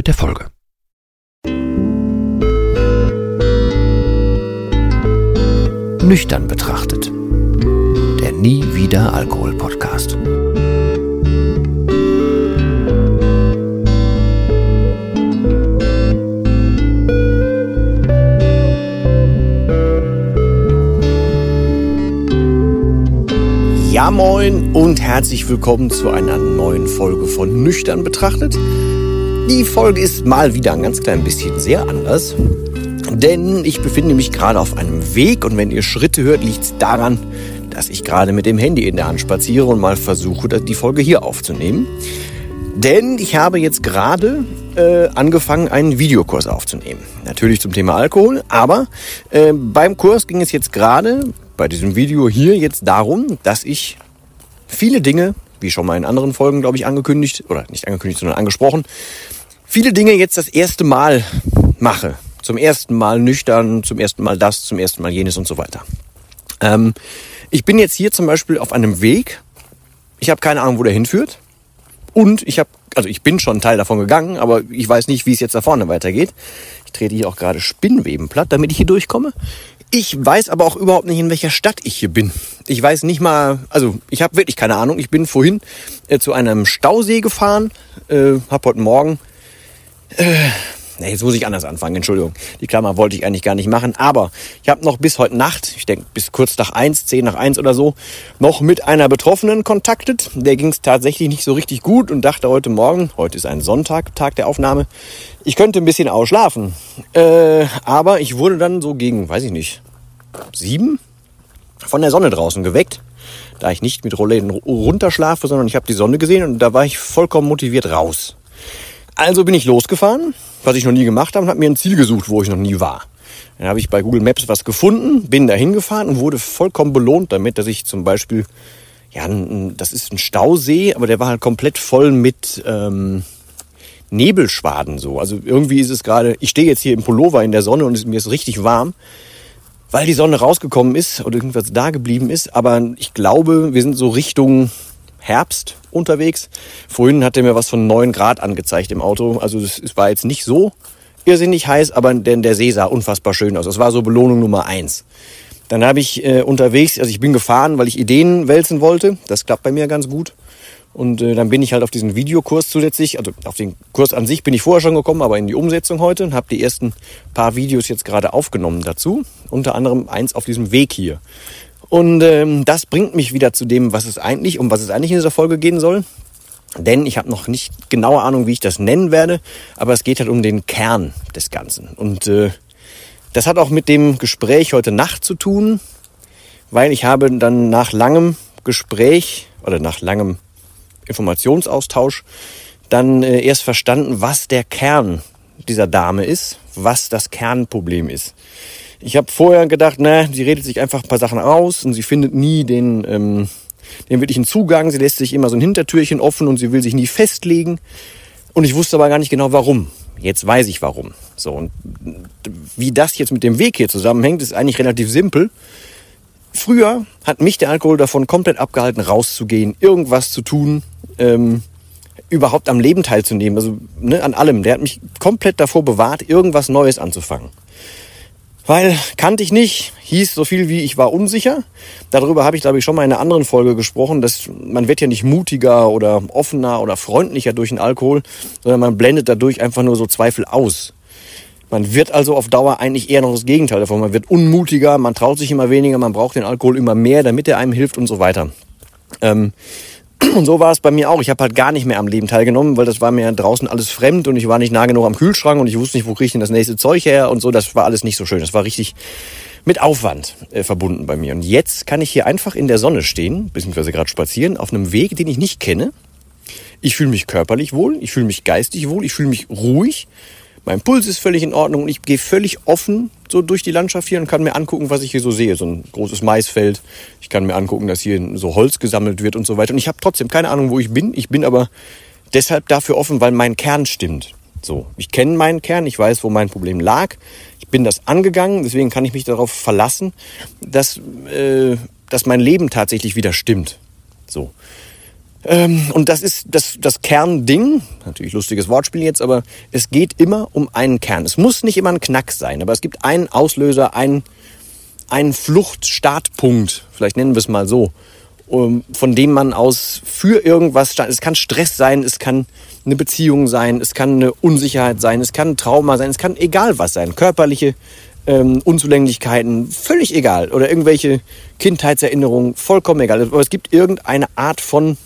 mit der Folge. Nüchtern betrachtet. Der Nie wieder Alkohol Podcast. Ja moin und herzlich willkommen zu einer neuen Folge von Nüchtern betrachtet. Die Folge ist mal wieder ein ganz klein bisschen sehr anders, denn ich befinde mich gerade auf einem Weg und wenn ihr Schritte hört, liegt es daran, dass ich gerade mit dem Handy in der Hand spaziere und mal versuche, die Folge hier aufzunehmen. Denn ich habe jetzt gerade äh, angefangen, einen Videokurs aufzunehmen. Natürlich zum Thema Alkohol, aber äh, beim Kurs ging es jetzt gerade bei diesem Video hier jetzt darum, dass ich viele Dinge, wie schon mal in anderen Folgen, glaube ich, angekündigt, oder nicht angekündigt, sondern angesprochen, viele Dinge jetzt das erste Mal mache. Zum ersten Mal nüchtern, zum ersten Mal das, zum ersten Mal jenes und so weiter. Ähm, ich bin jetzt hier zum Beispiel auf einem Weg. Ich habe keine Ahnung, wo der hinführt. Und ich habe, also ich bin schon Teil davon gegangen, aber ich weiß nicht, wie es jetzt da vorne weitergeht. Ich trete hier auch gerade Spinnweben platt, damit ich hier durchkomme. Ich weiß aber auch überhaupt nicht, in welcher Stadt ich hier bin. Ich weiß nicht mal, also ich habe wirklich keine Ahnung. Ich bin vorhin äh, zu einem Stausee gefahren, äh, habe heute Morgen jetzt muss ich anders anfangen, Entschuldigung. Die Klammer wollte ich eigentlich gar nicht machen. Aber ich habe noch bis heute Nacht, ich denke bis kurz nach eins, zehn nach eins oder so, noch mit einer Betroffenen kontaktet. Der ging es tatsächlich nicht so richtig gut und dachte heute Morgen, heute ist ein Sonntag, Tag der Aufnahme, ich könnte ein bisschen ausschlafen. Äh, aber ich wurde dann so gegen, weiß ich nicht, sieben von der Sonne draußen geweckt. Da ich nicht mit Rollläden runterschlafe, sondern ich habe die Sonne gesehen und da war ich vollkommen motiviert raus. Also bin ich losgefahren, was ich noch nie gemacht habe, und habe mir ein Ziel gesucht, wo ich noch nie war. Dann habe ich bei Google Maps was gefunden, bin da hingefahren und wurde vollkommen belohnt damit, dass ich zum Beispiel, ja, das ist ein Stausee, aber der war halt komplett voll mit ähm, Nebelschwaden so. Also irgendwie ist es gerade, ich stehe jetzt hier im Pullover in der Sonne und es, mir ist richtig warm, weil die Sonne rausgekommen ist oder irgendwas da geblieben ist. Aber ich glaube, wir sind so Richtung Herbst unterwegs. Vorhin hat er mir was von 9 Grad angezeigt im Auto. Also es war jetzt nicht so irrsinnig heiß, aber denn der See sah unfassbar schön aus. Das war so Belohnung Nummer eins. Dann habe ich äh, unterwegs, also ich bin gefahren, weil ich Ideen wälzen wollte. Das klappt bei mir ganz gut. Und äh, dann bin ich halt auf diesen Videokurs zusätzlich, also auf den Kurs an sich bin ich vorher schon gekommen, aber in die Umsetzung heute und habe die ersten paar Videos jetzt gerade aufgenommen dazu. Unter anderem eins auf diesem Weg hier. Und ähm, das bringt mich wieder zu dem, was es eigentlich, um was es eigentlich in dieser Folge gehen soll. Denn ich habe noch nicht genaue Ahnung, wie ich das nennen werde, aber es geht halt um den Kern des Ganzen. Und äh, das hat auch mit dem Gespräch heute Nacht zu tun, weil ich habe dann nach langem Gespräch oder nach langem Informationsaustausch dann äh, erst verstanden, was der Kern dieser Dame ist, was das Kernproblem ist. Ich habe vorher gedacht, na, sie redet sich einfach ein paar Sachen aus und sie findet nie den, ähm, den wirklichen Zugang. Sie lässt sich immer so ein Hintertürchen offen und sie will sich nie festlegen. Und ich wusste aber gar nicht genau warum. Jetzt weiß ich warum. So, und wie das jetzt mit dem Weg hier zusammenhängt, ist eigentlich relativ simpel. Früher hat mich der Alkohol davon komplett abgehalten, rauszugehen, irgendwas zu tun, ähm, überhaupt am Leben teilzunehmen, also ne, an allem. Der hat mich komplett davor bewahrt, irgendwas Neues anzufangen. Weil kannte ich nicht, hieß so viel wie ich war unsicher. Darüber habe ich, glaube ich, schon mal in einer anderen Folge gesprochen, dass man wird ja nicht mutiger oder offener oder freundlicher durch den Alkohol, sondern man blendet dadurch einfach nur so Zweifel aus. Man wird also auf Dauer eigentlich eher noch das Gegenteil davon. Man wird unmutiger, man traut sich immer weniger, man braucht den Alkohol immer mehr, damit er einem hilft und so weiter. Ähm, und so war es bei mir auch. Ich habe halt gar nicht mehr am Leben teilgenommen, weil das war mir draußen alles fremd und ich war nicht nah genug am Kühlschrank und ich wusste nicht, wo kriege ich denn das nächste Zeug her und so. Das war alles nicht so schön. Das war richtig mit Aufwand äh, verbunden bei mir. Und jetzt kann ich hier einfach in der Sonne stehen, beziehungsweise gerade spazieren, auf einem Weg, den ich nicht kenne. Ich fühle mich körperlich wohl, ich fühle mich geistig wohl, ich fühle mich ruhig. Mein Puls ist völlig in Ordnung und ich gehe völlig offen so durch die Landschaft hier und kann mir angucken, was ich hier so sehe. So ein großes Maisfeld. Ich kann mir angucken, dass hier so Holz gesammelt wird und so weiter. Und ich habe trotzdem keine Ahnung, wo ich bin. Ich bin aber deshalb dafür offen, weil mein Kern stimmt. So, ich kenne meinen Kern, ich weiß, wo mein Problem lag. Ich bin das angegangen, deswegen kann ich mich darauf verlassen, dass, äh, dass mein Leben tatsächlich wieder stimmt. So. Ähm, und das ist das, das Kernding. Natürlich lustiges Wortspiel jetzt, aber es geht immer um einen Kern. Es muss nicht immer ein Knack sein, aber es gibt einen Auslöser, einen, einen Fluchtstartpunkt, vielleicht nennen wir es mal so, um, von dem man aus für irgendwas startet. Es kann Stress sein, es kann eine Beziehung sein, es kann eine Unsicherheit sein, es kann ein Trauma sein, es kann egal was sein. Körperliche ähm, Unzulänglichkeiten, völlig egal. Oder irgendwelche Kindheitserinnerungen, vollkommen egal. Aber es gibt irgendeine Art von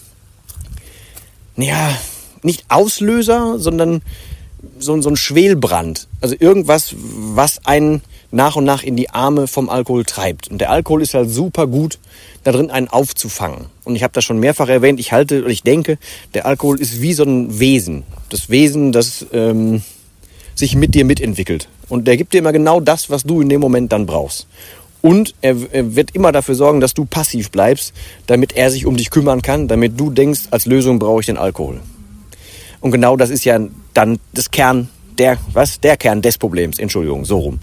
ja, nicht Auslöser, sondern so, so ein Schwelbrand. Also irgendwas, was einen nach und nach in die Arme vom Alkohol treibt. Und der Alkohol ist halt super gut da drin, einen aufzufangen. Und ich habe das schon mehrfach erwähnt, ich halte oder ich denke, der Alkohol ist wie so ein Wesen. Das Wesen, das ähm, sich mit dir mitentwickelt. Und der gibt dir immer genau das, was du in dem Moment dann brauchst. Und er, er, wird immer dafür sorgen, dass du passiv bleibst, damit er sich um dich kümmern kann, damit du denkst, als Lösung brauche ich den Alkohol. Und genau das ist ja dann das Kern, der, was? Der Kern des Problems, Entschuldigung, so rum.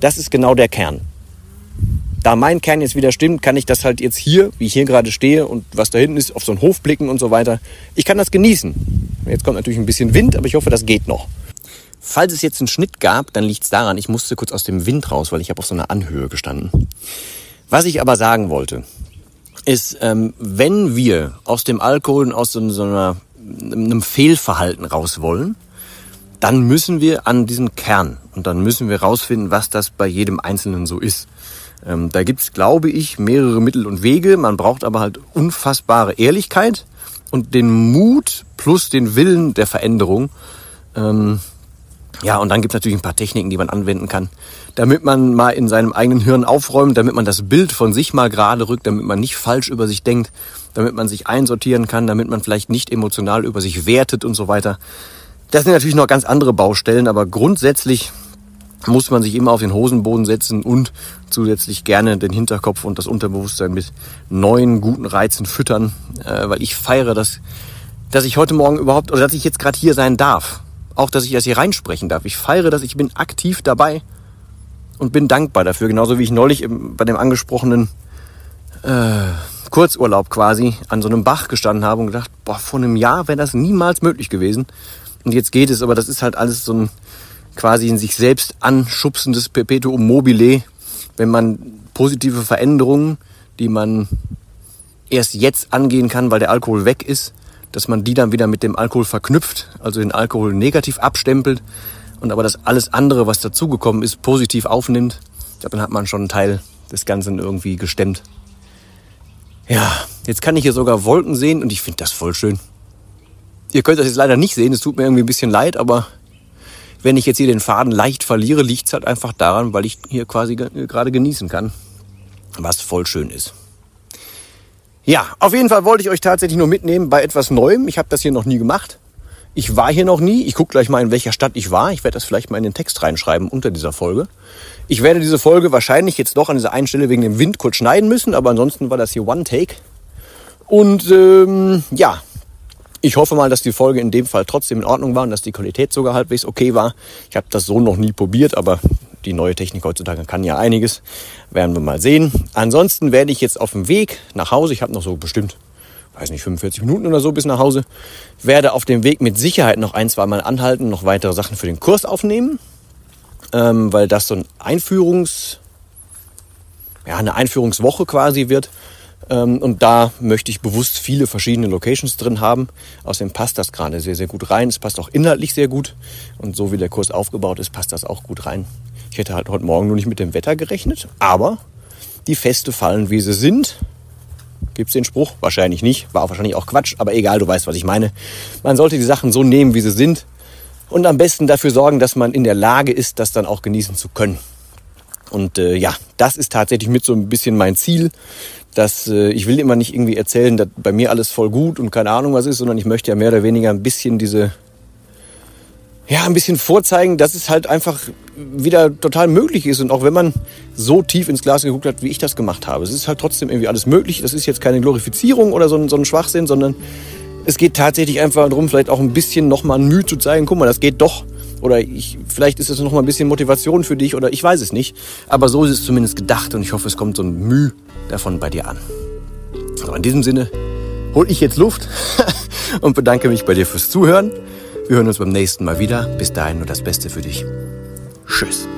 Das ist genau der Kern. Da mein Kern jetzt wieder stimmt, kann ich das halt jetzt hier, wie ich hier gerade stehe und was da hinten ist, auf so einen Hof blicken und so weiter. Ich kann das genießen. Jetzt kommt natürlich ein bisschen Wind, aber ich hoffe, das geht noch. Falls es jetzt einen Schnitt gab, dann liegt es daran, ich musste kurz aus dem Wind raus, weil ich habe auf so einer Anhöhe gestanden. Was ich aber sagen wollte, ist, ähm, wenn wir aus dem Alkohol und aus so, so einer, einem Fehlverhalten raus wollen, dann müssen wir an diesen Kern und dann müssen wir rausfinden, was das bei jedem Einzelnen so ist. Ähm, da gibt's, glaube ich, mehrere Mittel und Wege. Man braucht aber halt unfassbare Ehrlichkeit und den Mut plus den Willen der Veränderung. Ähm, ja, und dann gibt es natürlich ein paar Techniken, die man anwenden kann, damit man mal in seinem eigenen Hirn aufräumt, damit man das Bild von sich mal gerade rückt, damit man nicht falsch über sich denkt, damit man sich einsortieren kann, damit man vielleicht nicht emotional über sich wertet und so weiter. Das sind natürlich noch ganz andere Baustellen, aber grundsätzlich muss man sich immer auf den Hosenboden setzen und zusätzlich gerne den Hinterkopf und das Unterbewusstsein mit neuen guten Reizen füttern, äh, weil ich feiere das, dass ich heute Morgen überhaupt oder dass ich jetzt gerade hier sein darf auch, dass ich das hier reinsprechen darf. Ich feiere das, ich bin aktiv dabei und bin dankbar dafür. Genauso wie ich neulich bei dem angesprochenen äh, Kurzurlaub quasi an so einem Bach gestanden habe und gedacht, boah, vor einem Jahr wäre das niemals möglich gewesen. Und jetzt geht es, aber das ist halt alles so ein quasi in sich selbst anschubsendes Perpetuum mobile, wenn man positive Veränderungen, die man erst jetzt angehen kann, weil der Alkohol weg ist, dass man die dann wieder mit dem Alkohol verknüpft, also den Alkohol negativ abstempelt und aber das alles andere, was dazugekommen ist, positiv aufnimmt. Dann hat man schon einen Teil des Ganzen irgendwie gestemmt. Ja, jetzt kann ich hier sogar Wolken sehen und ich finde das voll schön. Ihr könnt das jetzt leider nicht sehen, es tut mir irgendwie ein bisschen leid, aber wenn ich jetzt hier den Faden leicht verliere, liegt es halt einfach daran, weil ich hier quasi gerade genießen kann, was voll schön ist. Ja, auf jeden Fall wollte ich euch tatsächlich nur mitnehmen bei etwas Neuem. Ich habe das hier noch nie gemacht. Ich war hier noch nie. Ich gucke gleich mal, in welcher Stadt ich war. Ich werde das vielleicht mal in den Text reinschreiben unter dieser Folge. Ich werde diese Folge wahrscheinlich jetzt doch an dieser einen Stelle wegen dem Wind kurz schneiden müssen, aber ansonsten war das hier One Take. Und ähm, ja, ich hoffe mal, dass die Folge in dem Fall trotzdem in Ordnung war und dass die Qualität sogar halbwegs okay war. Ich habe das so noch nie probiert, aber die neue Technik heutzutage kann ja einiges. Werden wir mal sehen. Ansonsten werde ich jetzt auf dem Weg nach Hause, ich habe noch so bestimmt, weiß nicht, 45 Minuten oder so bis nach Hause, werde auf dem Weg mit Sicherheit noch ein, zwei Mal anhalten, noch weitere Sachen für den Kurs aufnehmen, ähm, weil das so ein Einführungs, ja, eine Einführungswoche quasi wird. Ähm, und da möchte ich bewusst viele verschiedene Locations drin haben. Außerdem passt das gerade sehr, sehr gut rein. Es passt auch inhaltlich sehr gut. Und so wie der Kurs aufgebaut ist, passt das auch gut rein. Ich hätte halt heute Morgen nur nicht mit dem Wetter gerechnet, aber die Feste fallen, wie sie sind. Gibt es den Spruch? Wahrscheinlich nicht. War wahrscheinlich auch Quatsch, aber egal, du weißt, was ich meine. Man sollte die Sachen so nehmen, wie sie sind und am besten dafür sorgen, dass man in der Lage ist, das dann auch genießen zu können. Und äh, ja, das ist tatsächlich mit so ein bisschen mein Ziel, dass äh, ich will immer nicht irgendwie erzählen, dass bei mir alles voll gut und keine Ahnung was ist, sondern ich möchte ja mehr oder weniger ein bisschen diese ja, ein bisschen vorzeigen, dass es halt einfach wieder total möglich ist. Und auch wenn man so tief ins Glas geguckt hat, wie ich das gemacht habe, es ist halt trotzdem irgendwie alles möglich. Das ist jetzt keine Glorifizierung oder so ein, so ein Schwachsinn, sondern es geht tatsächlich einfach darum, vielleicht auch ein bisschen nochmal ein Mühe zu zeigen, guck mal, das geht doch. Oder ich, vielleicht ist es nochmal ein bisschen Motivation für dich oder ich weiß es nicht. Aber so ist es zumindest gedacht und ich hoffe, es kommt so ein Mühe davon bei dir an. Aber in diesem Sinne hol ich jetzt Luft und bedanke mich bei dir fürs Zuhören. Wir hören uns beim nächsten Mal wieder. Bis dahin nur das Beste für dich. Tschüss.